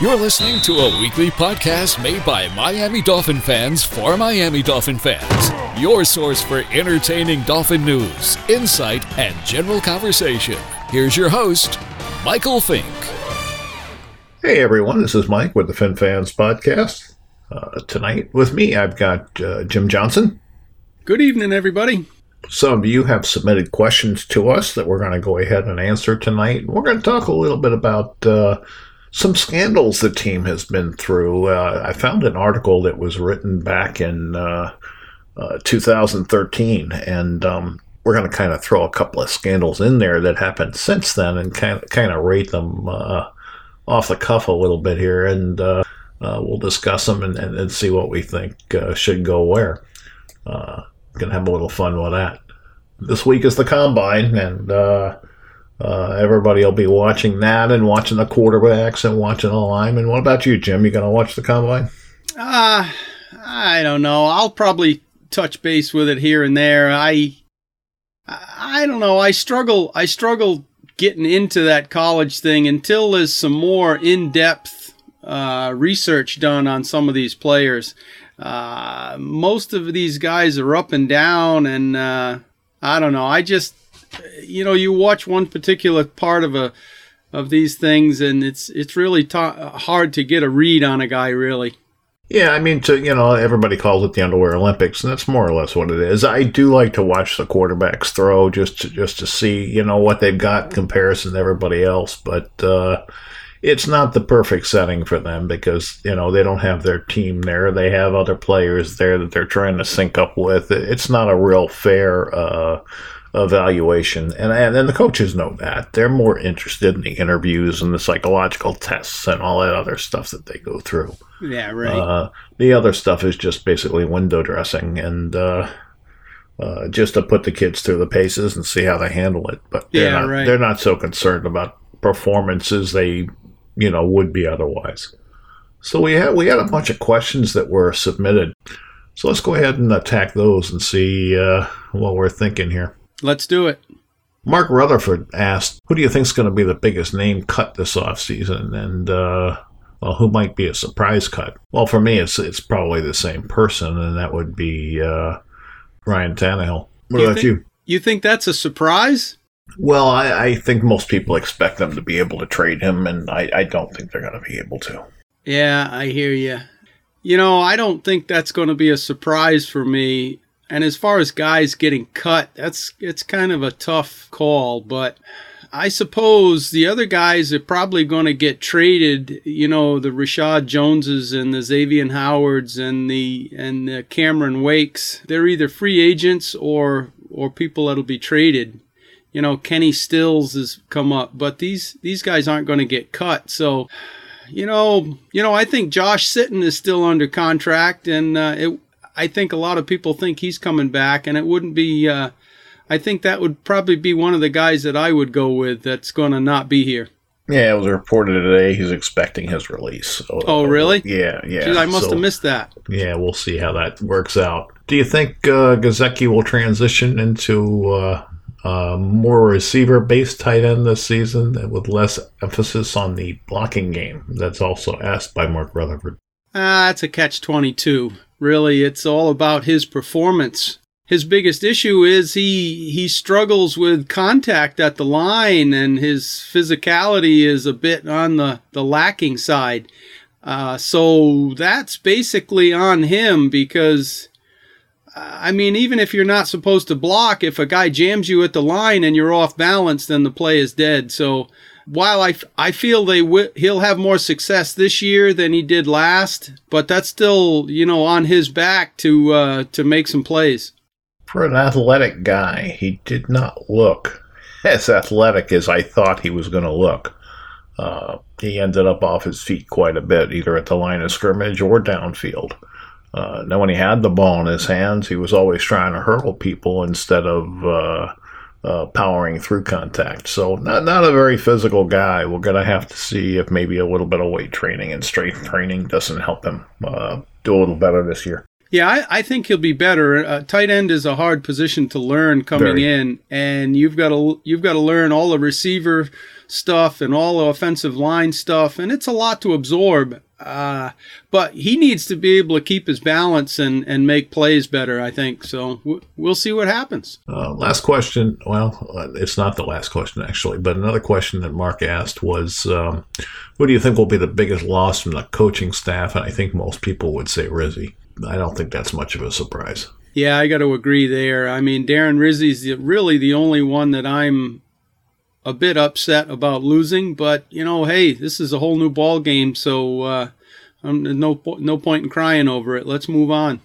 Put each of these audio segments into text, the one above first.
You're listening to a weekly podcast made by Miami Dolphin fans for Miami Dolphin fans. Your source for entertaining Dolphin news, insight, and general conversation. Here's your host, Michael Fink. Hey everyone, this is Mike with the Fin Fans Podcast. Uh, tonight with me, I've got uh, Jim Johnson. Good evening, everybody. Some of you have submitted questions to us that we're going to go ahead and answer tonight. We're going to talk a little bit about uh, some scandals the team has been through. Uh, I found an article that was written back in uh, uh, 2013, and um, we're going to kind of throw a couple of scandals in there that happened since then and kind of, kind of rate them uh, off the cuff a little bit here, and uh, uh, we'll discuss them and, and, and, see what we think should go where. gonna have a little fun with that. This week is the combine, and uh, everybody will be watching that and watching the quarterbacks and watching the linemen. What about you, Jim? You gonna watch the combine? Uh, I don't know. I'll probably touch base with it here and there. I, I don't know. I struggle. I struggle getting into that college thing until there's some more in-depth uh, research done on some of these players. Uh, most of these guys are up and down, and uh, I don't know. I just you know, you watch one particular part of a of these things, and it's it's really ta- hard to get a read on a guy, really. Yeah, I mean, to you know, everybody calls it the underwear Olympics, and that's more or less what it is. I do like to watch the quarterbacks throw just to, just to see you know what they've got in comparison to everybody else, but. Uh, it's not the perfect setting for them because you know they don't have their team there. They have other players there that they're trying to sync up with. It's not a real fair uh, evaluation. And, and, and the coaches know that. They're more interested in the interviews and the psychological tests and all that other stuff that they go through. Yeah, right. Uh, the other stuff is just basically window dressing and uh, uh, just to put the kids through the paces and see how they handle it. But they're, yeah, not, right. they're not so concerned about performances they, you know, would be otherwise. So we had we had a bunch of questions that were submitted. So let's go ahead and attack those and see uh, what we're thinking here. Let's do it. Mark Rutherford asked, "Who do you think is going to be the biggest name cut this offseason?" And uh, well, who might be a surprise cut? Well, for me, it's it's probably the same person, and that would be uh, Ryan Tannehill. What you about think, you? You think that's a surprise? Well, I, I, think most people expect them to be able to trade him, and I, I don't think they're going to be able to. Yeah, I hear you. You know, I don't think that's going to be a surprise for me. And as far as guys getting cut, that's it's kind of a tough call, but I suppose the other guys are probably going to get traded. You know, the Reshad Joneses and the Xavier Howards and the and the Cameron Wakes. They're either free agents or or people that'll be traded. You know, Kenny Stills has come up, but these these guys aren't going to get cut. So, you know, you know, I think Josh Sitton is still under contract, and uh, it I think a lot of people think he's coming back, and it wouldn't be. Uh, I think that would probably be one of the guys that I would go with that's going to not be here. Yeah, it was reported today he's expecting his release. So, oh, really? Yeah, yeah. Jeez, I must so, have missed that. Yeah, we'll see how that works out. Do you think uh, Gesicki will transition into uh, uh, more receiver-based tight end this season with less emphasis on the blocking game? That's also asked by Mark Rutherford. Ah, that's a catch-22. Really, it's all about his performance. His biggest issue is he he struggles with contact at the line, and his physicality is a bit on the the lacking side. Uh, so that's basically on him because. I mean, even if you're not supposed to block, if a guy jams you at the line and you're off balance, then the play is dead. So while I, I feel they w- he'll have more success this year than he did last, but that's still you know on his back to uh, to make some plays. For an athletic guy, he did not look as athletic as I thought he was going to look. Uh, he ended up off his feet quite a bit, either at the line of scrimmage or downfield. Uh, now, when he had the ball in his hands, he was always trying to hurdle people instead of uh, powering through contact. So not not a very physical guy. We're gonna have to see if maybe a little bit of weight training and strength training doesn't help him uh, do a little better this year. Yeah, I, I think he'll be better. Uh, tight end is a hard position to learn coming Very. in, and you've got to you've got to learn all the receiver stuff and all the offensive line stuff, and it's a lot to absorb. Uh, but he needs to be able to keep his balance and, and make plays better. I think so. W- we'll see what happens. Uh, last question. Well, uh, it's not the last question actually, but another question that Mark asked was, um, "What do you think will be the biggest loss from the coaching staff?" And I think most people would say Rizzi. I don't think that's much of a surprise. Yeah, I got to agree there. I mean, Darren Rizzi's the, really the only one that I'm a bit upset about losing. But you know, hey, this is a whole new ball game, so uh, um, no no point in crying over it. Let's move on.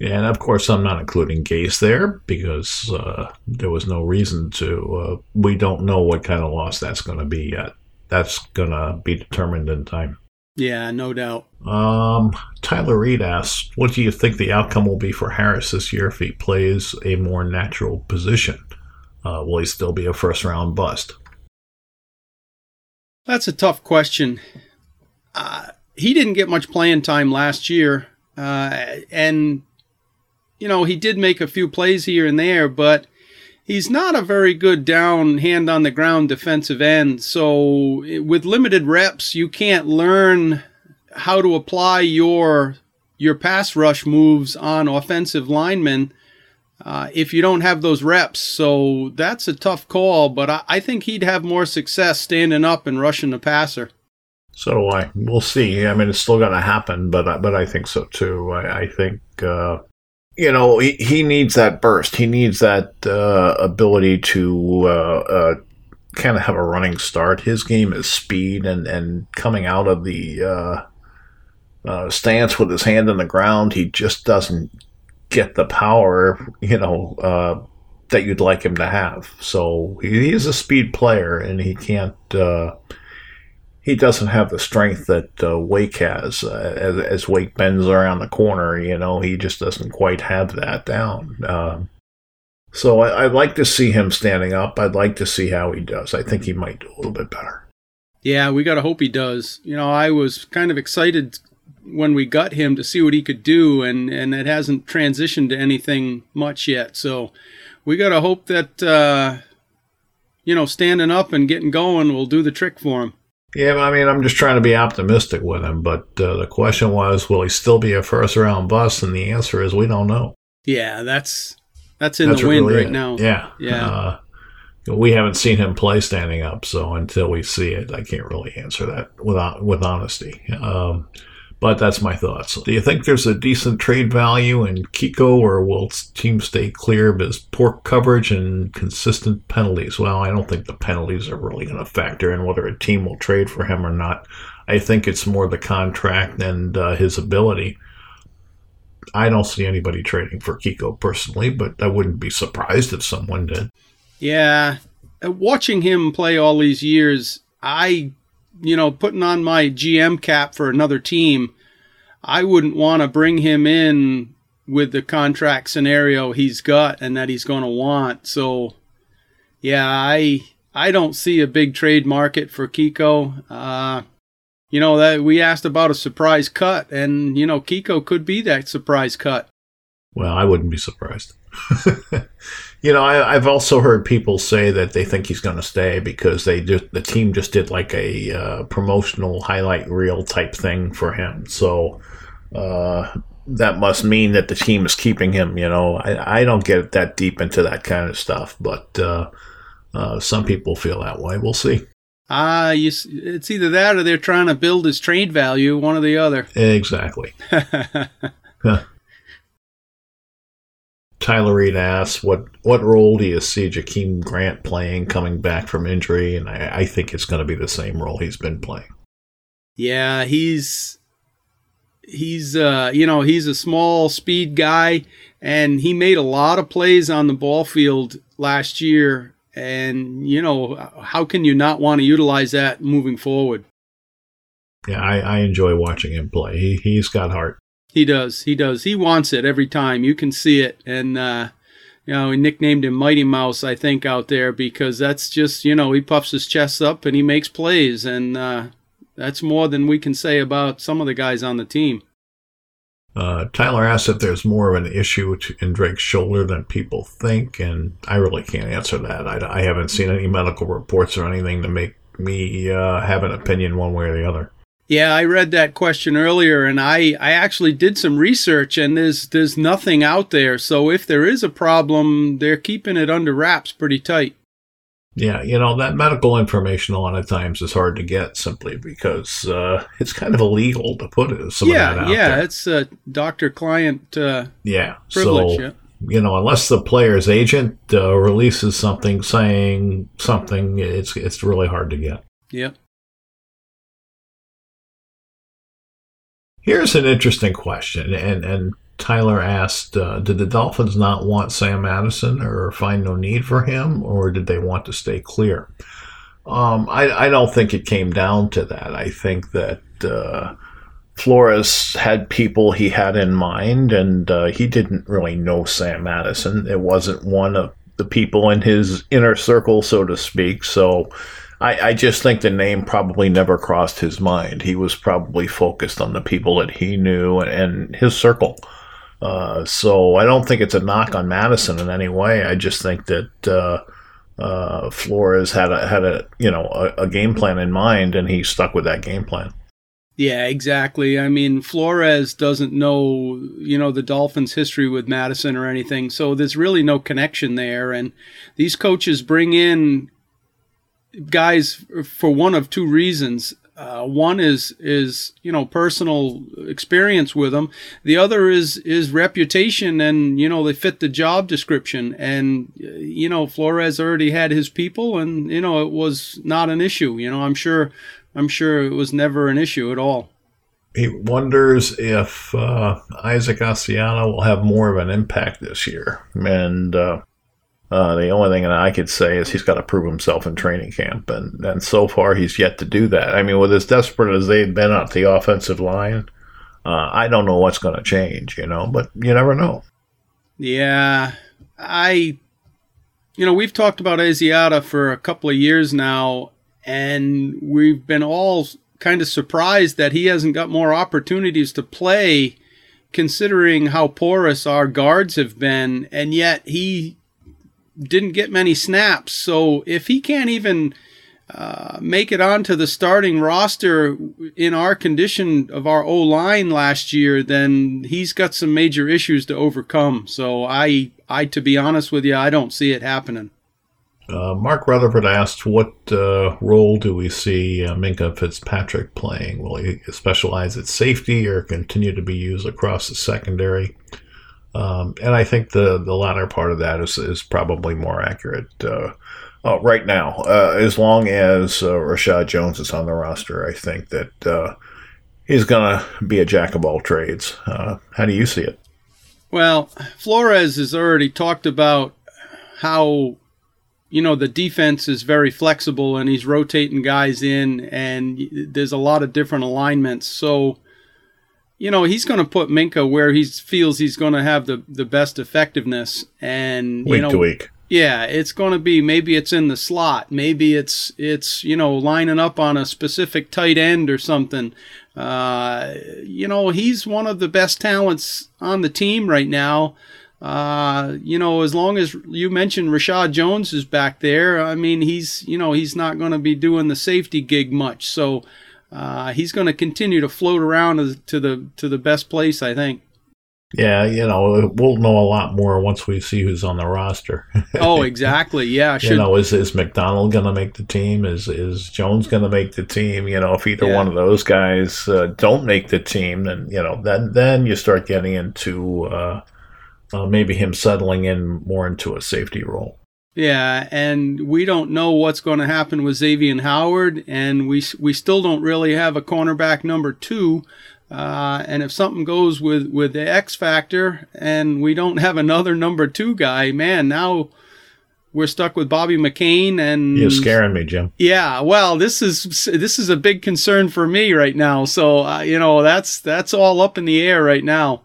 And of course, I'm not including Gase there because uh, there was no reason to. Uh, we don't know what kind of loss that's going to be yet. That's going to be determined in time. Yeah, no doubt. Um, Tyler Reed asks, "What do you think the outcome will be for Harris this year if he plays a more natural position? Uh, will he still be a first round bust?" That's a tough question. Uh, he didn't get much playing time last year, uh, and you know he did make a few plays here and there, but he's not a very good down hand on the ground defensive end. So with limited reps, you can't learn how to apply your your pass rush moves on offensive linemen uh, if you don't have those reps. So that's a tough call, but I, I think he'd have more success standing up and rushing the passer. So do I. We'll see. I mean, it's still going to happen, but I- but I think so too. I, I think uh, you know he, he needs that burst. He needs that uh, ability to uh, uh, kind of have a running start. His game is speed and and coming out of the uh, uh, stance with his hand on the ground. He just doesn't get the power. You know. Uh, that you'd like him to have. So he a speed player, and he can't. He doesn't have the strength that uh, Wake has. Uh, as, as Wake bends around the corner, you know, he just doesn't quite have that down. Um, so I, I'd like to see him standing up. I'd like to see how he does. I think he might do a little bit better. Yeah, we got to hope he does. You know, I was kind of excited when we got him to see what he could do, and, and it hasn't transitioned to anything much yet. So we got to hope that, uh, you know, standing up and getting going will do the trick for him. Yeah, I mean, I'm just trying to be optimistic with him. But uh, the question was, will he still be a first round bust? And the answer is, we don't know. Yeah, that's that's in That's the wind really right it. now. Yeah, Yeah. Uh, we haven't seen him play standing up, so until we see it, I can't really answer that with hon- with honesty. Um, but that's my thoughts. Do you think there's a decent trade value in Kiko, or will teams stay clear of his poor coverage and consistent penalties? Well, I don't think the penalties are really going to factor in whether a team will trade for him or not. I think it's more the contract and uh, his ability. I don't see anybody trading for Kiko personally, but I wouldn't be surprised if someone did. Yeah, watching him play all these years, I, you know, putting on my GM cap for another team, I wouldn't want to bring him in with the contract scenario he's got and that he's going to want. So, yeah, I I don't see a big trade market for Kiko. Uh, you know that we asked about a surprise cut, and you know Kiko could be that surprise cut. Well, I wouldn't be surprised. you know, I, I've also heard people say that they think he's going to stay because they just the team just did like a uh, promotional highlight reel type thing for him. So uh, that must mean that the team is keeping him. You know, I, I don't get that deep into that kind of stuff, but uh, uh, some people feel that way. We'll see. Ah, you, it's either that or they're trying to build his trade value, one or the other. Exactly. Tyler Reed asks, "What what role do you see Jakeem Grant playing coming back from injury?" And I, I think it's going to be the same role he's been playing. yeah, he's he's uh, you know he's a small speed guy, and he made a lot of plays on the ball field last year. And you know how can you not want to utilize that moving forward? Yeah, I, I enjoy watching him play. He he's got heart. He does. He does. He wants it every time. You can see it. And, uh, you know, we nicknamed him Mighty Mouse, I think, out there because that's just, you know, he puffs his chest up and he makes plays. And uh, that's more than we can say about some of the guys on the team. Uh, Tyler asks if there's more of an issue in Drake's shoulder than people think, and I really can't answer that. I, I haven't seen any medical reports or anything to make me uh, have an opinion one way or the other. Yeah, I read that question earlier, and I, I actually did some research, and there's there's nothing out there. So if there is a problem, they're keeping it under wraps pretty tight. Yeah, you know, that medical information a lot of times is hard to get simply because uh, it's kind of illegal to put it, some yeah, of that out yeah, there. it's a doctor client uh, yeah, privilege. so, yeah. you know, unless the player's agent uh, releases something saying something, it's it's really hard to get. Yep. Here's an interesting question, and and Tyler asked, uh, did the Dolphins not want Sam Madison or find no need for him, or did they want to stay clear? Um, I, I don't think it came down to that. I think that uh, Flores had people he had in mind, and uh, he didn't really know Sam Madison. It wasn't one of the people in his inner circle, so to speak. So I, I just think the name probably never crossed his mind. He was probably focused on the people that he knew and, and his circle. Uh, so I don't think it's a knock on Madison in any way. I just think that uh, uh, Flores had a had a you know a, a, game plan in mind, and he stuck with that game plan. Yeah, exactly. I mean, Flores doesn't know you know the Dolphins' history with Madison or anything, so there's really no connection there. And these coaches bring in guys for one of two reasons. Uh, one is is you know personal experience with them. The other is is reputation, and you know they fit the job description. And you know Flores already had his people, and you know it was not an issue. You know I'm sure I'm sure it was never an issue at all. He wonders if uh, Isaac Asiata will have more of an impact this year, and uh, uh, the only thing that I could say is he's got to prove himself in training camp, and, and so far he's yet to do that. I mean, with as desperate as they've been at the offensive line, uh, I don't know what's going to change, you know, but you never know. Yeah, I, you know, we've talked about Asiata for a couple of years now, and we've been all kind of surprised that he hasn't got more opportunities to play, considering how porous our guards have been, and yet he didn't get many snaps. So if he can't even uh, make it onto the starting roster in our condition of our O line last year, then he's got some major issues to overcome. So I, I to be honest with you, I don't see it happening. Uh, Mark Rutherford asked, "What uh, role do we see uh, Minkah Fitzpatrick playing? Will he specialize at safety or continue to be used across the secondary?" Um, and I think the, the latter part of that is, is probably more accurate uh, uh, right now. Uh, as long as uh, Reshad Jones is on the roster, I think that uh, he's going to be a jack of all trades. Uh, how do you see it? Well, Flores has already talked about how you know the defense is very flexible and he's rotating guys in and there's a lot of different alignments so you know, he's going to put Minkah where he feels he's going to have the, the best effectiveness. And, week you know, to week. Yeah, it's going to be maybe it's in the slot, maybe it's it's you know lining up on a specific tight end or something. Uh, you know, he's one of the best talents on the team right now. Uh, you know, as long as you mentioned Reshad Jones is back there, I mean, he's you know he's not going to be doing the safety gig much. So uh, he's going to continue to float around to the to the best place, I think. Yeah, you know, we'll know a lot more once we see who's on the roster. oh, exactly. Yeah. Should, you know, is is McDonald going to make the team? Is is Jones going to make the team? You know, if either yeah. one of those guys uh, don't make the team, then you know, then then you start getting into uh, uh, maybe him settling in more into a safety role. Yeah, and we don't know what's going to happen with Xavier Howard, and we we still don't really have a cornerback number two. Uh, and if something goes with with the X factor, and we don't have another number two guy, man, now we're stuck with Bobby McCain and you're scaring me, Jim. Yeah, well, this is this is a big concern for me right now. So uh, you know that's that's all up in the air right now.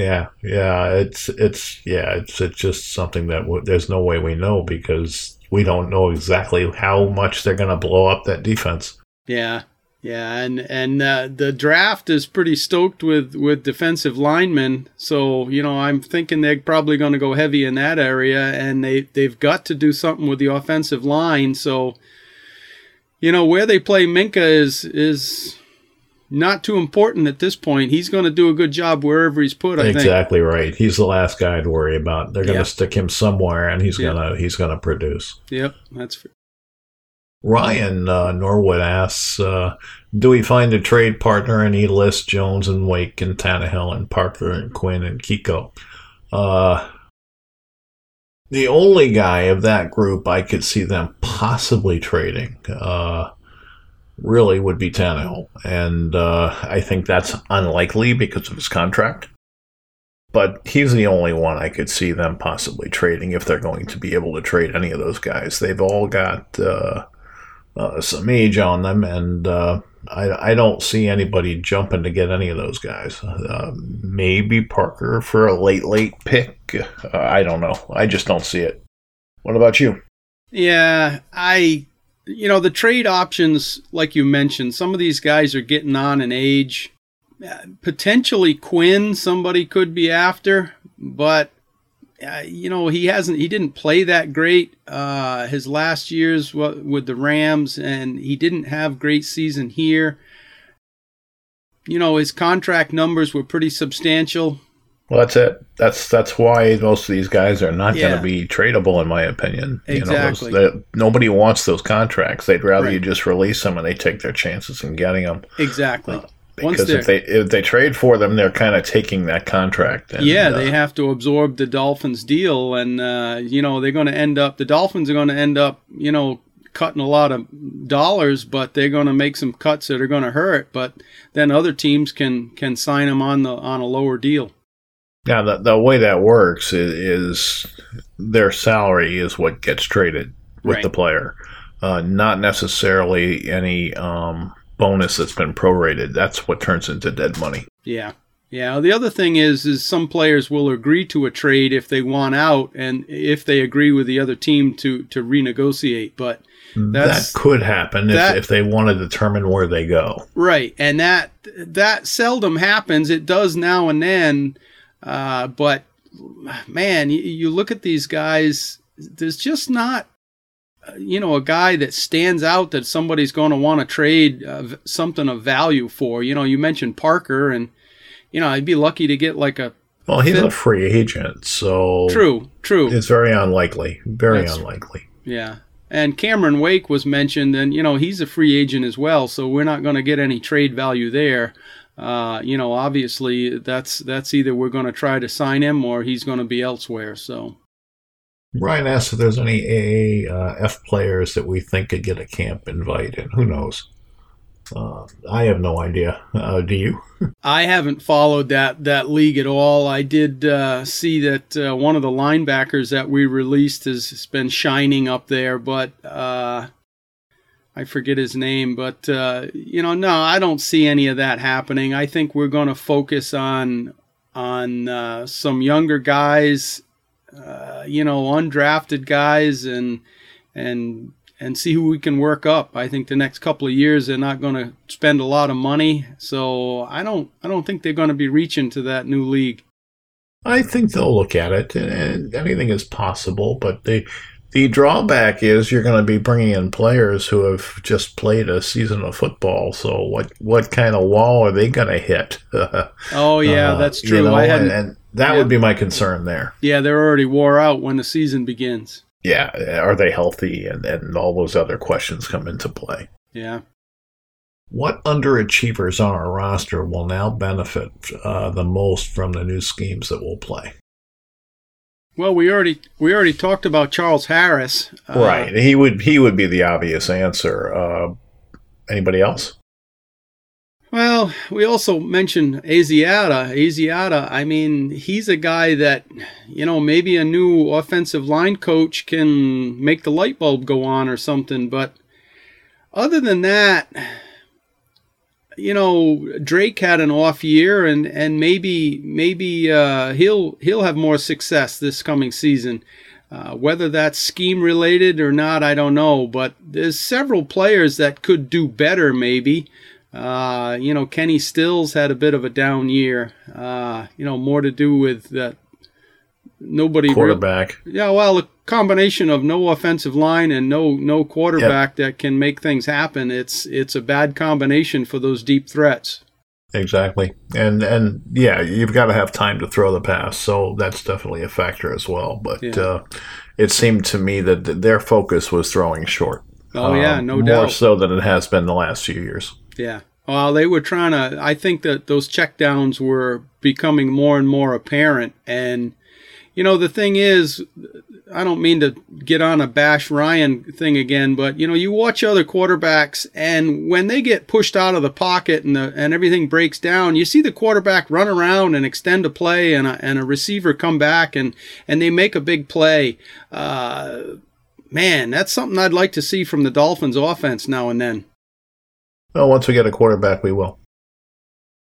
Yeah, yeah, it's it's yeah, it's it's just something that w- there's no way we know because we don't know exactly how much they're going to blow up that defense. Yeah, Yeah, and and uh, the draft is pretty stoked with with defensive linemen. So you know, I'm thinking they're probably going to go heavy in that area, and they they've got to do something with the offensive line. So you know, where they play Minkah is is not too important at this point. He's going to do a good job wherever he's put. I exactly think. right. He's the last guy I'd worry about. They're going to stick him somewhere, and he's gonna he's gonna produce. Yep, that's. Ryan uh, Norwood asks, uh, "Do we find a trade partner and he lists Jones and Wake and Tannehill and Parker and Quinn and Kiko?" Uh, the only guy of that group I could see them possibly trading uh, really would be Tannehill, and uh, I think that's unlikely because of his contract. But he's the only one I could see them possibly trading if they're going to be able to trade any of those guys. They've all got uh, uh, some age on them, and uh, I, I, don't see anybody jumping to get any of those guys. Uh, maybe Parker for a late, late pick. Uh, I don't know. I just don't see it. What about you? Yeah, I, you know, the trade options, like you mentioned, some of these guys are getting on in age. Uh, potentially Quinn, somebody could be after, but uh, you know he hasn't he didn't play that great uh, his last years with the Rams and he didn't have great season here. You know his contract numbers were pretty substantial. Well, that's it. That's that's why most of these guys are not yeah. going to be tradable, in my opinion. Exactly. You know, those, nobody wants those contracts. They'd rather right. you just release them and they take their chances in getting them. Exactly. Uh, because if they if they trade for them, they're kind of taking that contract. And, yeah, uh, they have to absorb the Dolphins deal, and uh, you know they're going to end up. The Dolphins are going to end up, you know, cutting a lot of dollars, but they're going to make some cuts that are going to hurt. But then other teams can can sign them on the on a lower deal. Yeah, the the way that works is, is their salary is what gets traded with right. the player, uh, not necessarily any. Um, bonus that's been prorated. That's what turns into dead money. Yeah. Yeah. The other thing is, is some players will agree to a trade if they want out, and if they agree with the other team to to renegotiate. But that could happen that, if, if they want to determine where they go. Right, and that that seldom happens. It does now and then, uh, but man, you, you look at these guys. There's just not you know, a guy that stands out that somebody's going to want to trade uh, something of value for. You know, you mentioned Parker, and you know, I'd be lucky to get like a. Well, he's fit. a free agent, so true, true. It's very unlikely. Very That's, unlikely. Yeah, and Cameron Wake was mentioned, and you know, he's a free agent as well, so we're not going to get any trade value there. Uh, you know, obviously, that's that's either we're going to try to sign him or he's going to be elsewhere. So. Ryan asks if there's any AAF uh, players that we think could get a camp invite, and who knows? Uh, I have no idea. Uh, do you? I haven't followed that that league at all. I did uh, see that uh, one of the linebackers that we released has, been shining up there, but uh, I forget his name. But uh, you know, no, I don't see any of that happening. I think we're going to focus on on some younger guys uh, you know, undrafted guys and and and see who we can work up. I think the next couple of years they're not going to spend a lot of money, so I don't I don't think they're going to be reaching to that new league. I think they'll look at it, and anything is possible. But the the drawback is you're going to be bringing in players who have just played a season of football. So what what kind of wall are they going to hit? oh yeah, uh, that's true. You know, I had and, that yeah. would be my concern there. Yeah, they're already wore out when the season begins. Yeah, are they healthy? And, and all those other questions come into play. Yeah. What underachievers on our roster will now benefit uh, the most from the new schemes that we'll play? Well, we already we already talked about Charles Harris. Uh, right, he would he would be the obvious answer. Uh, anybody else? Well, we also mentioned Asiata. Asiata, I mean, he's a guy that, you know, maybe a new offensive line coach can make the light bulb go on or something. But other than that, you know, Drake had an off year, and and maybe maybe uh, he'll he'll have more success this coming season. Uh, whether that's scheme related or not, I don't know. But there's several players that could do better, maybe. Uh, you know, Kenny Stills had a bit of a down year. Uh, you know, more to do with that. Nobody quarterback. Yeah, well, a combination of no offensive line and no no quarterback yep. that can make things happen. It's it's a bad combination for those deep threats. Exactly, and and yeah, you've got to have time to throw the pass, so that's definitely a factor as well. But yeah. uh, it seemed to me that their focus was throwing short. Oh yeah, um, no more doubt. More so than it has been the last few years. Yeah. Well, they were trying to. I think that those checkdowns were becoming more and more apparent, and you know the thing is, I don't mean to get on a bash Ryan thing again, but you know, you watch other quarterbacks and when they get pushed out of the pocket and the, and everything breaks down, you see the quarterback run around and extend a play and a, and a receiver come back and, and they make a big play. Uh, man, that's something I'd like to see from the Dolphins offense now and then. Well, once we get a quarterback, we will.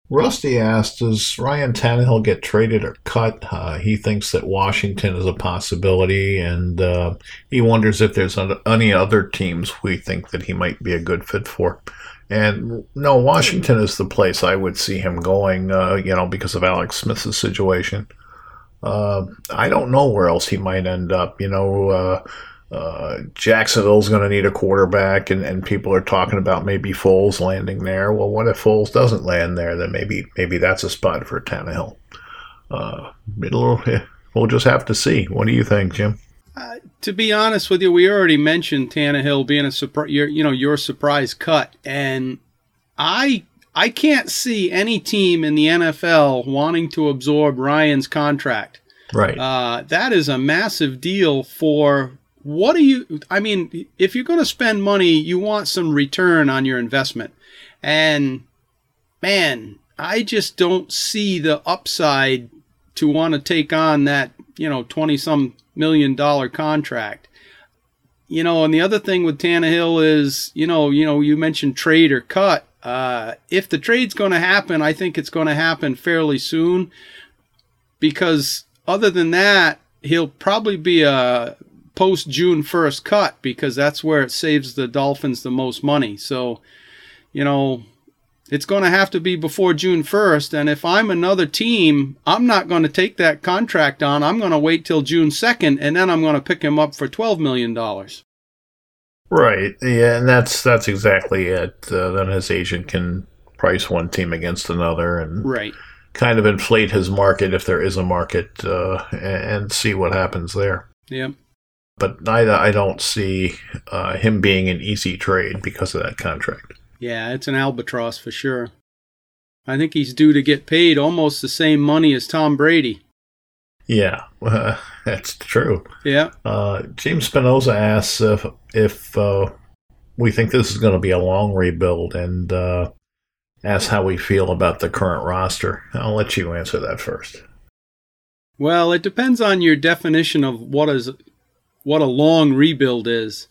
Rusty asked, does Ryan Tannehill get traded or cut? Uh, he thinks that Washington is a possibility, and uh, he wonders if there's any other teams we think that he might be a good fit for. And no, Washington is the place I would see him going, uh, you know, because of Alex Smith's situation. Uh, I don't know where else he might end up. You know, uh, uh, Jacksonville's going to need a quarterback, and, and people are talking about maybe Foles landing there. Well, what if Foles doesn't land there? Then maybe maybe that's a spot for Tannehill. Uh, it'll, we'll just have to see. What do you think, Jim? Uh, to be honest with you, we already mentioned Tannehill being a surprise. You know, your surprise cut, and I I can't see any team in the NFL wanting to absorb Ryan's contract. Right. Uh, that is a massive deal for what do you i mean if you're going to spend money you want some return on your investment. And man i just don't see the upside to want to take on that you know 20 some million dollar contract. You know and the other thing with Tannehill is you know you know you mentioned trade or cut. Uh, if the trade's going to happen i think it's going to happen fairly soon because other than that he'll probably be a post June 1st cut because that's where it saves the Dolphins the most money. So, you know, it's going to have to be before June 1st. And if I'm another team, I'm not going to take that contract on. I'm going to wait till June 2nd and then I'm going to pick him up for $12 million. Right. Yeah. And that's, that's exactly it. Uh, then his agent can price one team against another and right. kind of inflate his market if there is a market uh, and see what happens there. Yep but neither I don't see uh, him being an easy trade because of that contract. Yeah, it's an albatross for sure. I think he's due to get paid almost the same money as Tom Brady. Yeah, uh, that's true. Yeah. Uh, James Spinoza asks if if uh, we think this is going to be a long rebuild, and uh, asks how we feel about the current roster. I'll let you answer that first. Well, it depends on your definition of what is what a long rebuild is.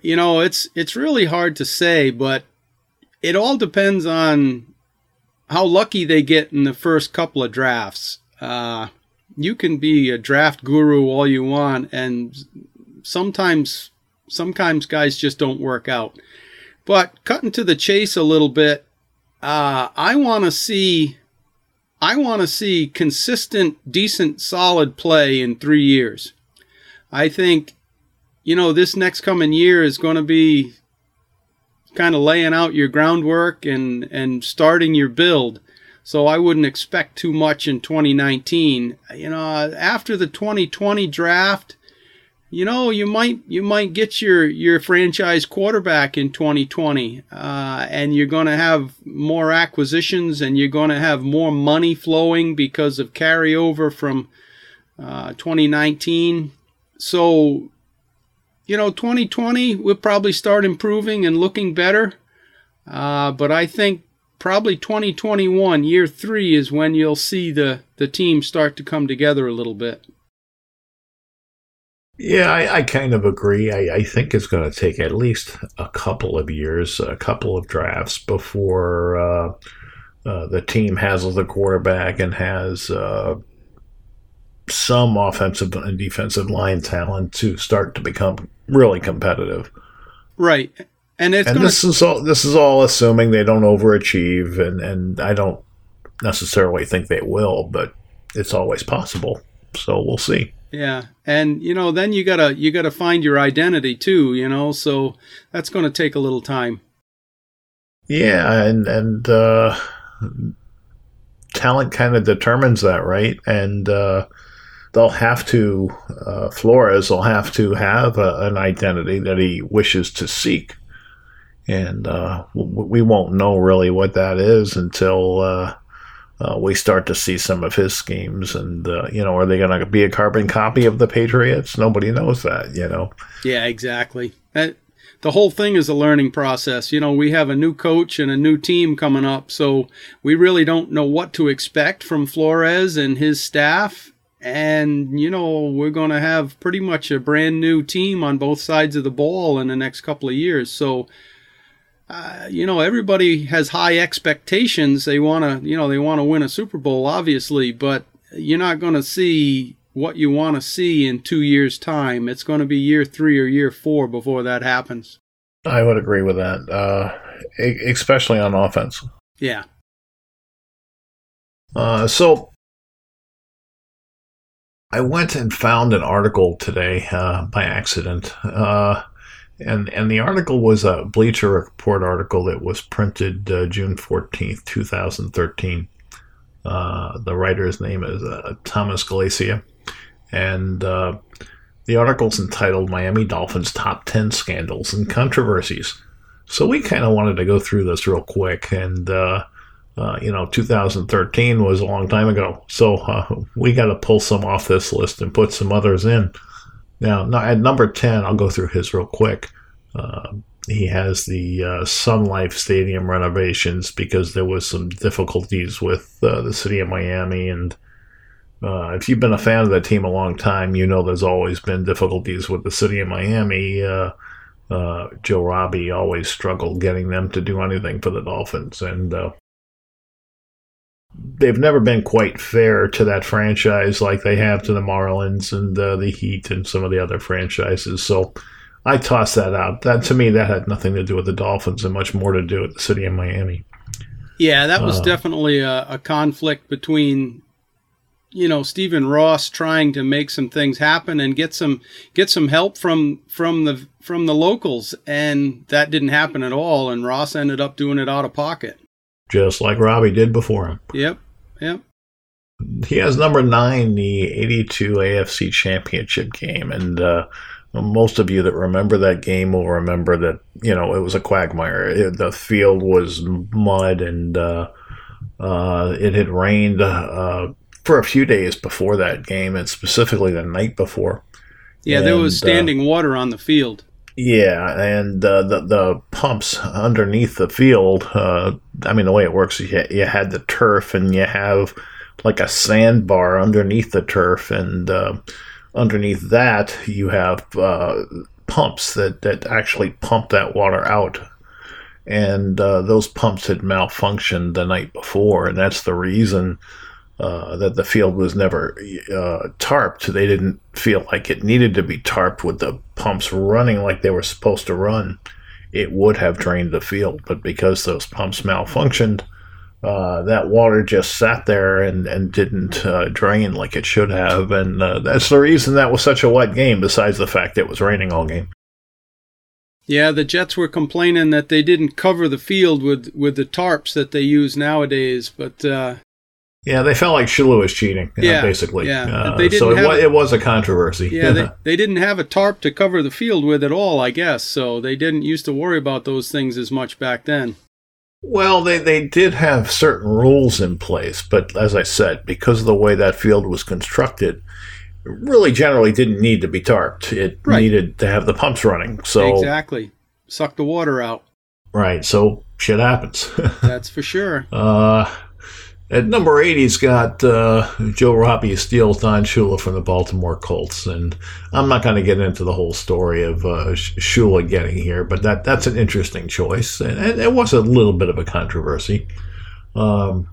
You know, it's it's really hard to say, but it all depends on how lucky they get in the first couple of drafts. Uh, you can be a draft guru all you want, and sometimes sometimes guys just don't work out. But cutting to the chase a little bit, uh, I want to see I want to see consistent, decent, solid play in three years. I think, you know, this next coming year is going to be kind of laying out your groundwork and, and starting your build. So I wouldn't expect too much in 2019. You know, after the 2020 draft, you know, you might you might get your your franchise quarterback in 2020, uh, and you're going to have more acquisitions, and you're going to have more money flowing because of carryover from uh, 2019 so, you know, 2020 we'll probably start improving and looking better. Uh, but I think probably 2021, year three, is when you'll see the, the team start to come together a little bit. Yeah, I, I kind of agree. I, I think it's going to take at least a couple of years, a couple of drafts before uh, uh, the team has the quarterback and has uh, some offensive and defensive line talent to start to become really competitive. Right. And it's and gonna, this is all this is all assuming they don't overachieve and, and I don't necessarily think they will, but it's always possible. So we'll see. Yeah. And you know, then you got to you got to find your identity too, you know. So that's going to take a little time. Yeah, and and uh talent kind of determines that, right? And uh they'll have to uh, Flores will have to have a, an identity that he wishes to seek, and uh, we won't know really what that is until uh, uh we start to see some of his schemes. And uh, you know, are they going to be a carbon copy of the Patriots? Nobody knows that. You know. Yeah, exactly. That, the whole thing is a learning process. You know, we have a new coach and a new team coming up, so we really don't know what to expect from Flores and his staff and you know we're going to have pretty much a brand new team on both sides of the ball in the next couple of years. So uh, you know everybody has high expectations. They want to you know they want to win a super bowl obviously but you're not going to see what you want to see in two years time. It's going to be year three or year four before that happens. I would agree with that uh, especially on offense. Yeah. Uh, so I went and found an article today uh, by accident, uh, and and the article was a Bleacher Report article that was printed uh, June fourteenth, two thousand thirteen. Uh, the writer's name is uh, Thomas Galicia, and uh, the article's entitled "Miami Dolphins Top Ten Scandals and Controversies." So we kind of wanted to go through this real quick and uh, you know, 2013 was a long time ago. So uh, we got to pull some off this list and put some others in. Now, at number 10, I'll go through his real quick. Uh, he has the uh, Sun Life Stadium renovations because there was some difficulties with uh, the city of Miami. And if you've been a fan of that team a long time, you know there's always been difficulties with the city of Miami. Joe Robbie always struggled getting them to do anything for the Dolphins. And they've never been quite fair to that franchise like they have to the Marlins and uh, the Heat and some of the other franchises. So I tossed that out. That to me, that had nothing to do with the Dolphins and much more to do with the city of Miami. Yeah, that was uh, definitely a, a, conflict between you know Stephen Ross trying to make some things happen and get some get some help from from the from the locals, and that didn't happen at all. And Ross ended up doing it out of pocket just like Robbie did before him. Yep, yep. He has number nine, the 82 AFC Championship game. And uh, most of you that remember that game will remember that, you know, it was a quagmire. It, the field was mud and uh, uh, it had rained uh, for a few days before that game, and specifically the night before. Yeah, and, there was uh, standing water on the field. Yeah, and uh, the the pumps underneath the field. Uh, I mean, the way it works, you, you had the turf, and you have like a sandbar underneath the turf, and uh, underneath that you have uh, pumps that that actually pump that water out. And uh, those pumps had malfunctioned the night before, and that's the reason uh, that the field was never uh, tarped. They didn't feel like it needed to be tarped with the pumps running like they were supposed to run. It would have drained the field, but because those pumps malfunctioned, uh, that water just sat there and, and didn't uh, drain like it should have. And uh, that's the reason that was such a wet game, besides the fact it was raining all game. Yeah, the Jets were complaining that they didn't cover the field with, with the tarps that they use nowadays, but uh, yeah, they felt like Shula was cheating, yeah, basically. Yeah, uh, they didn't so it, was, it was a controversy. Yeah, they, they didn't have a tarp to cover the field with at all, I guess. So they didn't used to worry about those things as much back then. Well, they, they did have certain rules in place, but as I said, because of the way that field was constructed, it really generally didn't need to be tarped. It right. needed to have the pumps running. So exactly, suck the water out. Right. So shit happens. That's for sure. Uh, at number eight, he's got uh, Joe Robbie steals Don Shula from the Baltimore Colts, and I'm not going to get into the whole story of uh, Shula getting here, but that that's an interesting choice, and, and, it was a little bit of a controversy. Um,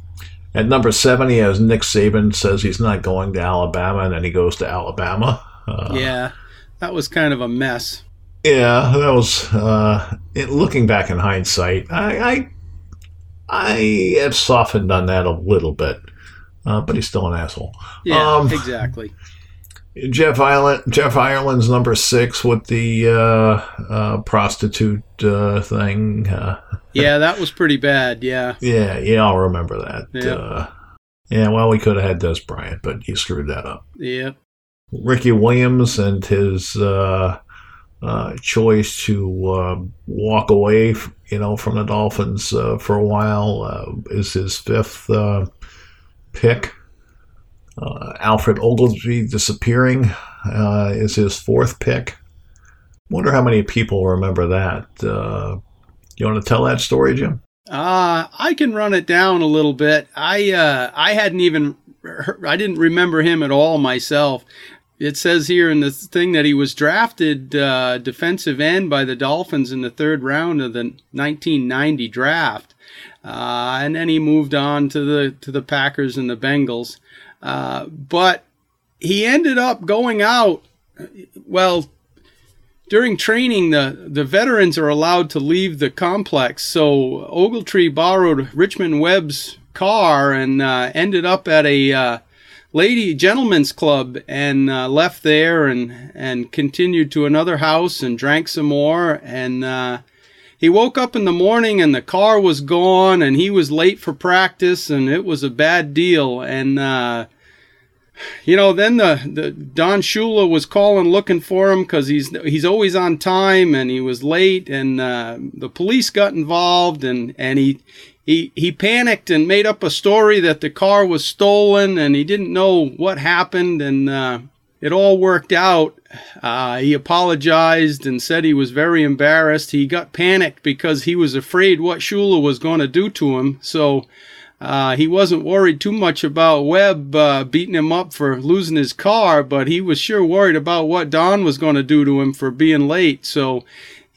At number seven, he has Nick Saban says he's not going to Alabama, and then he goes to Alabama. Uh, yeah, that was kind of a mess. Yeah, that was. Uh, it, looking back in hindsight, I, I, I have softened on that a little bit, uh, but he's still an asshole. Yeah, um, exactly. Jeff Ireland, Jeff Ireland's number six with the uh, uh, prostitute uh, thing. Uh, yeah, that was pretty bad. Yeah. Yeah, yeah, I'll remember that. Yeah. Uh, yeah, well, we could have had Dez Bryant, but he screwed that up. Yeah. Ricky Williams and his uh, choice to walk away, you know, from the Dolphins for a while is his fifth pick. Uh, Alfred Oglesby disappearing uh, is his fourth pick. Wonder how many people remember that. Uh, you want to tell that story, Jim? Uh, I can run it down a little bit. I uh, I hadn't even I didn't remember him at all myself. It says here in the thing that he was drafted uh, defensive end by the Dolphins in the third round of the 1990 draft, uh, and then he moved on to the to the Packers and the Bengals. Uh, but he ended up going out. Well, during training, the, the veterans are allowed to leave the complex. So Ogletree borrowed Richmond Webb's car and uh, ended up at a uh, lady gentleman's club and uh, left there and and continued to another house and drank some more and uh, he woke up in the morning and the car was gone and he was late for practice and it was a bad deal. And, uh, you know, then the, the Don Shula was calling looking for him because he's he's always on time and he was late and uh, the police got involved and and he he he panicked and made up a story that the car was stolen and he didn't know what happened and uh, it all worked out. Uh, he apologized and said he was very embarrassed. He got panicked because he was afraid what Shula was going to do to him. So uh, he wasn't worried too much about Webb uh, beating him up for losing his car, but he was sure worried about what Don was going to do to him for being late. So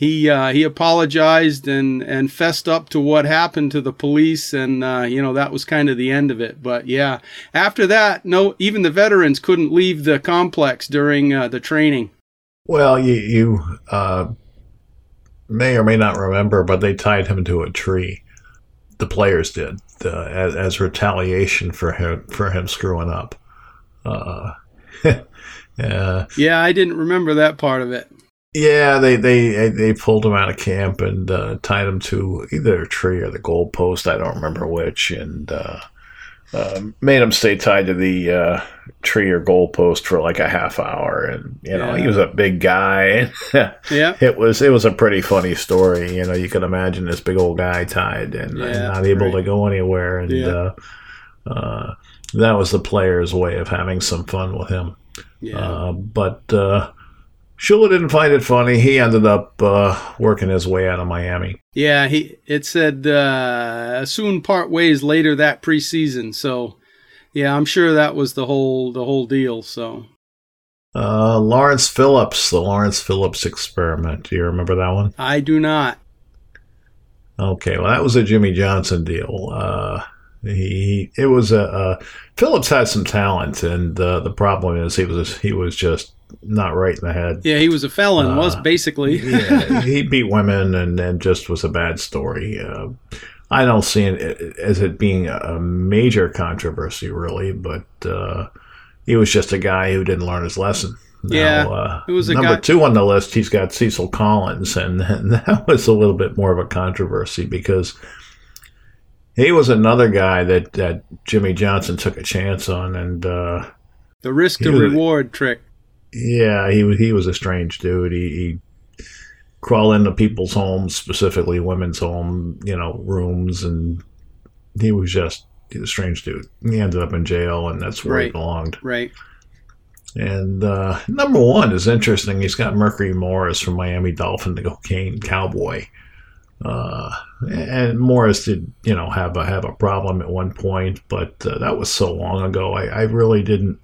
he uh, he apologized and and fessed up to what happened to the police, and uh, you know that was kind of the end of it. But yeah, after that, no, even the veterans couldn't leave the complex during uh, the training. Well, you you uh, may or may not remember, but they tied him to a tree. The players did as, as retaliation for him for him screwing up. Uh, yeah, I didn't remember that part of it. Yeah, they they they pulled him out of camp and uh, tied him to either a tree or the goalpost. I don't remember which, and uh, uh, made him stay tied to the uh, tree or goalpost for like a half hour. And you know, yeah. he was a big guy. yeah, it was it was a pretty funny story. You know, you can imagine this big old guy tied and, yeah, and not able right. to go anywhere, and yeah. Uh, uh, that was the player's way of having some fun with him. Yeah. but Shula didn't find it funny. He ended up uh, working his way out of Miami. Yeah, he it said uh, soon part ways later that preseason. So, yeah, I'm sure that was the whole the whole deal. So, uh, Lawrence Phillips, the Lawrence Phillips experiment. Do you remember that one? I do not. Okay, well, that was a Jimmy Johnson deal. Uh, he it was a uh, Phillips had some talent, and uh, the problem is he was he was just not right in the head. Yeah, he was a felon, uh, was basically. yeah, he beat women and, and just was a bad story. Uh, I don't see it as it being a major controversy, really, but uh, he was just a guy who didn't learn his lesson. Now, yeah, uh, it was number guy- two on the list. He's got Cecil Collins, and, and that was a little bit more of a controversy because he was another guy that, that Jimmy Johnson took a chance on, and uh, the risk to reward trick. Yeah, he was he was a strange dude. He, he crawled into people's homes, specifically women's home, you know, rooms, and he was just he's a strange dude. He ended up in jail, and that's where right. he belonged. Right. And uh, number one is interesting. He's got Mercury Morris from Miami Dolphin, the cocaine cowboy. Uh, and Morris did, you know, have a have a problem at one point, but uh, that was so long ago. I, I really didn't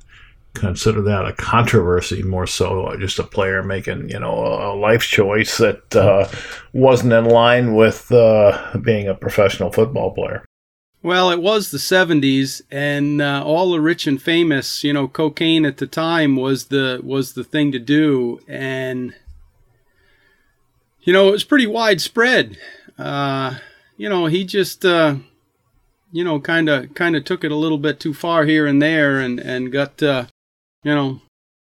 consider that a controversy more so just a player making you know a life choice that uh, wasn't in line with uh, being a professional football player Well, it was the 70s, and uh, all the rich and famous, you know, cocaine at the time was the was the thing to do, and you know, it was pretty widespread. Uh, you know, he just, uh, you know, kind of kind of took it a little bit too far here and there, and and got, uh, you know.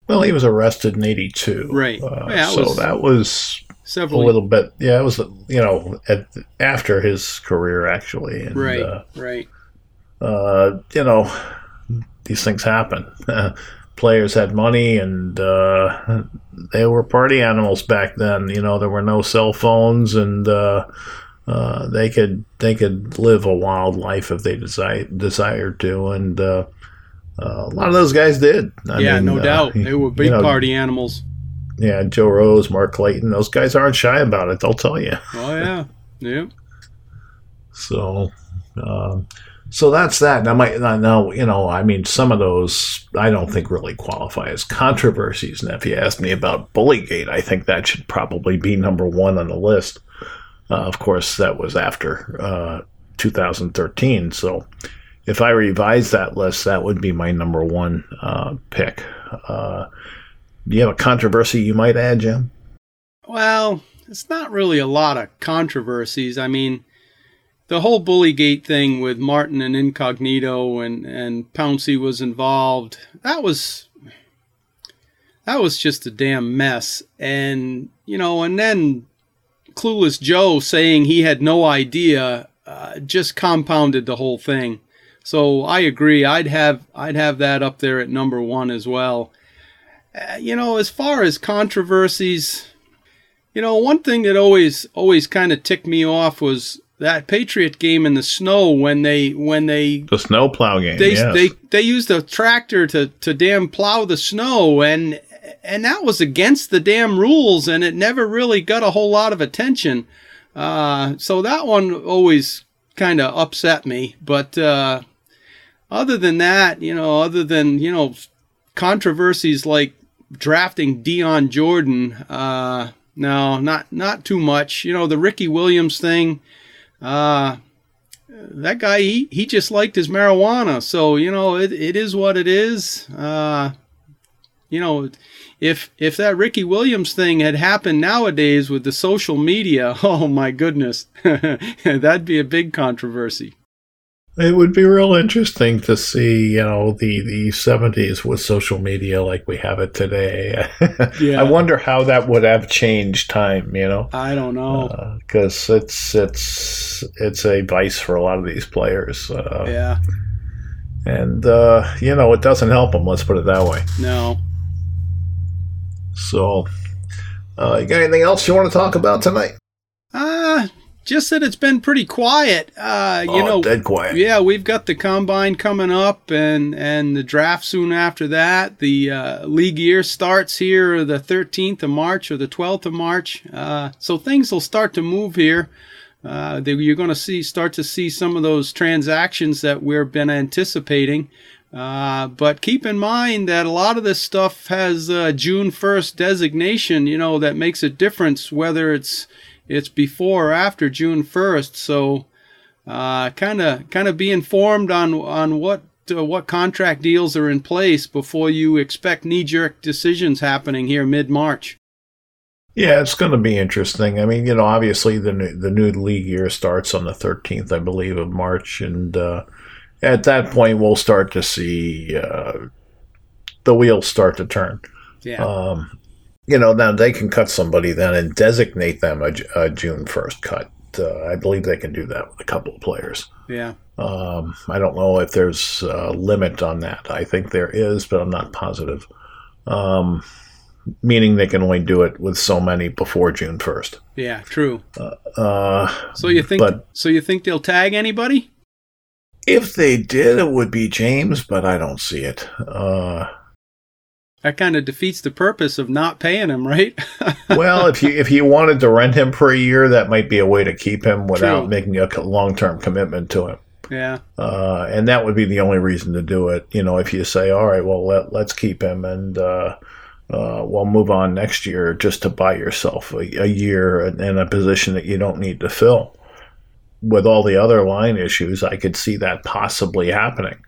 Well, he was arrested in '82, right? Uh, yeah, so was that was several a little bit. Yeah, it was you know at, after his career actually. And, right, uh, right. Uh, you know, these things happen. Players had money and uh, they were party animals back then. You know, there were no cell phones and. Uh, uh, they could they could live a wild life if they desire, desired to, and uh, uh, a lot of those guys did. I yeah, mean, no doubt. They were big you know, party animals yeah, Joe Rose, Mark Clayton, those guys aren't shy about it. They'll tell you. Oh yeah, yeah. So, um, so that's that. Now, my now you know, I mean, some of those I don't think really qualify as controversies. And if you ask me about Bullygate, I think that should probably be number one on the list. Uh, of course, that was after uh, 2013. So, if I revise that list, that would be my number one uh, pick. Uh, do you have a controversy you might add, Jim? Well, it's not really a lot of controversies. I mean, the whole Bullygate thing with Martin and Incognito and and Pouncey was involved. That was that was just a damn mess. And you know, and then Clueless Joe saying he had no idea uh, just compounded the whole thing. So I agree. I'd have I'd have that up there at number one as well. Uh, you know, as far as controversies, you know, one thing that always always kind of ticked me off was that Patriot game in the snow when they when they the snow plow game. They yes. they they used a tractor to to damn plow the snow and and that was against the damn rules and it never really got a whole lot of attention. Uh, so that one always kind of upset me. But uh, other than that, you know, other than you know controversies like drafting Dion Jordan, uh, no, not not too much. You know, the Ricky Williams thing, uh, that guy he, he just liked his marijuana. So, you know, it, it is what it is. Uh, you know, if if that Ricky Williams thing had happened nowadays with the social media, oh my goodness, that'd be a big controversy. It would be real interesting to see, you know, the the 70s with social media like we have it today. yeah. I wonder how that would have changed time, you know. I don't know. Because uh, it's it's it's a vice for a lot of these players. Uh, yeah. And uh, you know, it doesn't help them. Let's put it that way. No. So, uh, you got anything else you want to talk about tonight? Just that it's been pretty quiet. Uh, you oh, know, dead quiet. Yeah, we've got the combine coming up, and and the draft soon after that. The uh, league year starts here the 13th of March or the 12th of March. Uh, so things will start to move here. Uh, you're going to see start to see some of those transactions that we've been anticipating. Uh, but keep in mind that a lot of this stuff has June 1st designation. You know that makes a difference whether it's it's before or after June 1st. So kind of kind of be informed on on what uh, what contract deals are in place before you expect knee jerk decisions happening here mid March. Yeah, it's going to be interesting. I mean, you know, obviously the new, the new league year starts on the 13th, I believe, of March, and uh, at that point we'll start to see uh, the wheels start to turn. Yeah. Um, you know, now they can cut somebody then and designate them a, a June 1st cut. Uh, I believe they can do that with a couple of players. Yeah. Um, I don't know if there's a limit on that. I think there is, but I'm not positive. Um, meaning they can only do it with so many before June 1st. Yeah, true. Uh, uh, so you think? But, so you think they'll tag anybody? If they did, it would be James, but I don't see it. Uh, that kind of defeats the purpose of not paying him, right? well, if you if you wanted to rent him for a year, that might be a way to keep him without True. making a long term commitment to him. Yeah. Uh, and that would be the only reason to do it. You know, if you say, all right, well, let, let's keep him and uh, uh, we'll move on next year just to buy yourself a, a year in, in a position that you don't need to fill. with all the other line issues, I could see that possibly happening.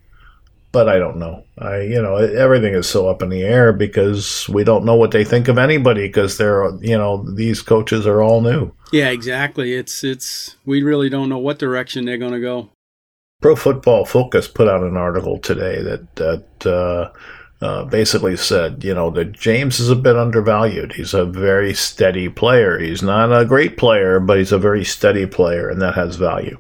But I don't know. I, you know, everything is so up in the air because we don't know what they think of anybody because they're, you know, these coaches are all new. Yeah, exactly. It's it's we really don't know what direction they're going to go. Pro Football Focus put out an article today that that uh, uh, basically said, you know, that James is a bit undervalued. He's a very steady player. He's not a great player, but he's a very steady player, and that has value.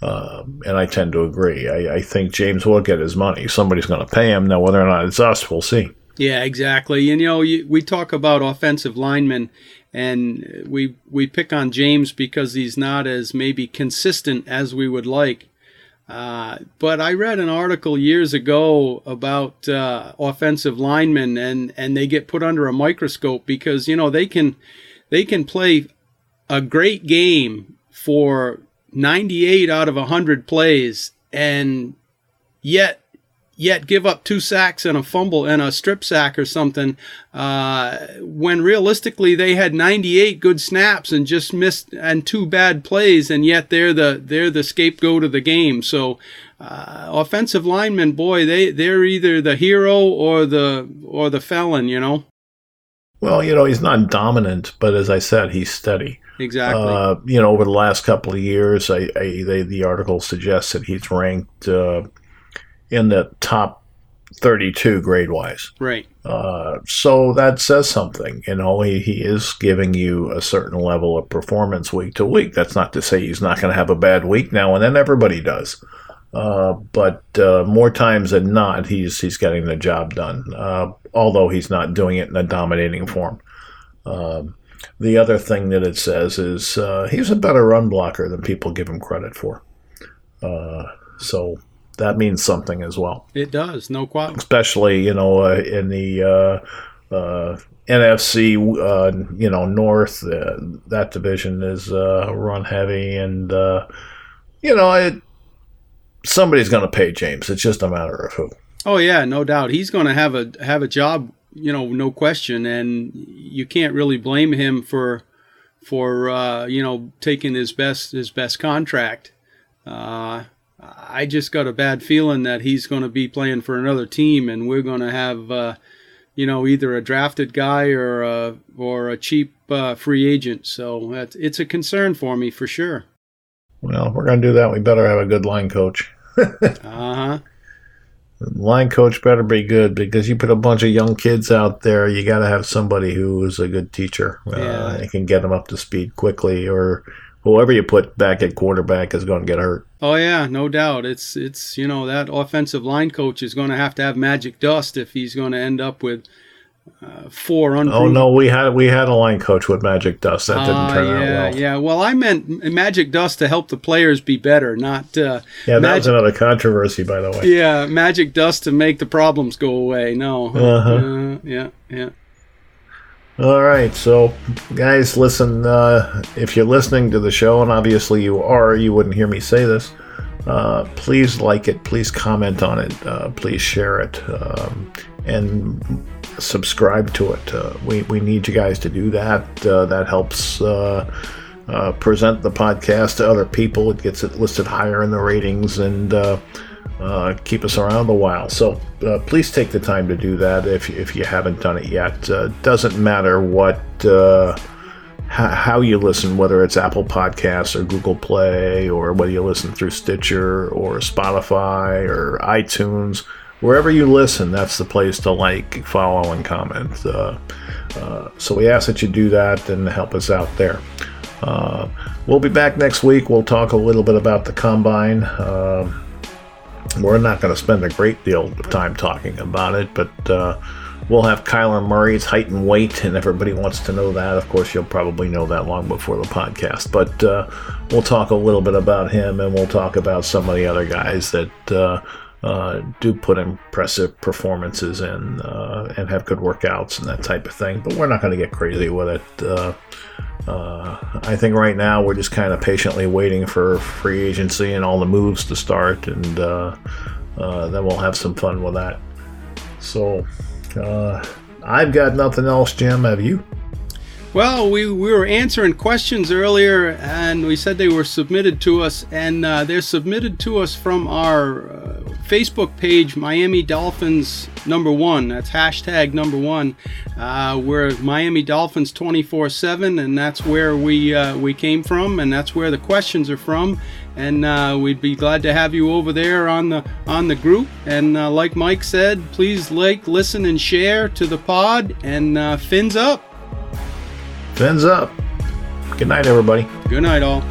Uh, and I tend to agree. I, I, think James will get his money. Somebody's going to pay him. Now, whether or not it's us, we'll see. Yeah, exactly. And you know, you, we talk about offensive linemen, and we we pick on James because he's not as maybe consistent as we would like. Uh, but I read an article years ago about uh, offensive linemen, and and they get put under a microscope because you know they can they can play a great game for 98 out of 100 plays and yet yet give up two sacks and a fumble and a strip sack or something uh, when realistically they had 98 good snaps and just missed and two bad plays and yet they're the they're the scapegoat of the game. So uh, offensive linemen boy they they're either the hero or the or the felon you know? Well you know he's not dominant but as i said he's steady Exactly. Uh, you know, over the last couple of years, I, I they, the article suggests that he's ranked uh, in the top 32 grade wise. Right. Uh, so that says something. You know, he, he is giving you a certain level of performance week to week. That's not to say he's not going to have a bad week now and then. Everybody does. Uh, but uh, more times than not, he's he's getting the job done. Uh, although he's not doing it in a dominating form. Um, the other thing that it says is uh, he's a better run blocker than people give him credit for. Uh, so that means something as well. It does, no question. Especially, you know, uh, in the uh, uh, NFC, uh, you know, North, that division is run heavy, and you know, it, somebody's going to pay James. It's just a matter of who. Oh yeah, no doubt. He's going to have a have a job you know, no question, and you can't really blame him for for uh, you know taking his best his best contract. Uh, I just got a bad feeling that he's going to be playing for another team, and we're going to have uh, you know either a drafted guy or a, or a cheap uh, free agent. So it's a concern for me for sure. Well, if we're going to do that. We better have a good line coach. uh huh line coach better be good because you put a bunch of young kids out there. You got to have somebody who is a good teacher uh, yeah. uh, and can get them up to speed quickly, or whoever you put back at quarterback is going to get hurt. Oh yeah, no doubt. It's it's you know that offensive line coach is going to have to have magic dust if he's going to end up with uh, four unproven. Oh no, we had we had a line coach with magic dust that didn't uh, turn yeah, out well. Yeah, well, I meant magic dust to help the players be better, not uh, yeah. That magic, was another controversy, by the way. Yeah, magic dust to make the problems go away. No. Uh-huh. Uh, yeah, yeah. All right, so guys, listen. Uh, if you're listening to the show, and obviously you are, you wouldn't hear me say this. Uh, please like it. Please comment on it. Uh, please share it. Um, and subscribe to it. Uh, we, we need you guys to do that. Uh, that helps uh, uh present the podcast to other people. It gets it listed higher in the ratings and uh, keep us around a while. So please take the time to do that if, if you haven't done it yet. doesn't matter what how you listen, whether it's Apple Podcasts or Google Play, or whether you listen through Stitcher or Spotify or iTunes wherever you listen, that's the place to like, follow, and comment. Uh, uh, so we ask that you do that and help us out there. Uh, we'll be back next week. We'll talk a little bit about the combine. Uh, we're not going to spend a great deal of time talking about it, but uh, we'll have Kyler Murray's height and weight, and everybody wants to know that. Of course, you'll probably know that long before the podcast, but uh, we'll talk a little bit about him, and we'll talk about some of the other guys that uh, do put impressive performances in uh, and have good workouts and that type of thing. But we're not going to get crazy with it. Uh, uh, I think right now we're just kind of patiently waiting for free agency and all the moves to start, and uh, then we'll have some fun with that. So I've got nothing else, Jim. Have you? Well, we, we were answering questions earlier, and we said they were submitted to us, and they're submitted to us from our Facebook page, Miami Dolphins number one. That's hashtag number one. Uh, we're Miami Dolphins 24 7, and that's where we, uh, we came from, and that's where the questions are from. And uh, we'd be glad to have you over there on the on the group. And uh, like Mike said, please like, listen, and share to the pod. And fins up. Fins up. Good night, everybody. Good night, all.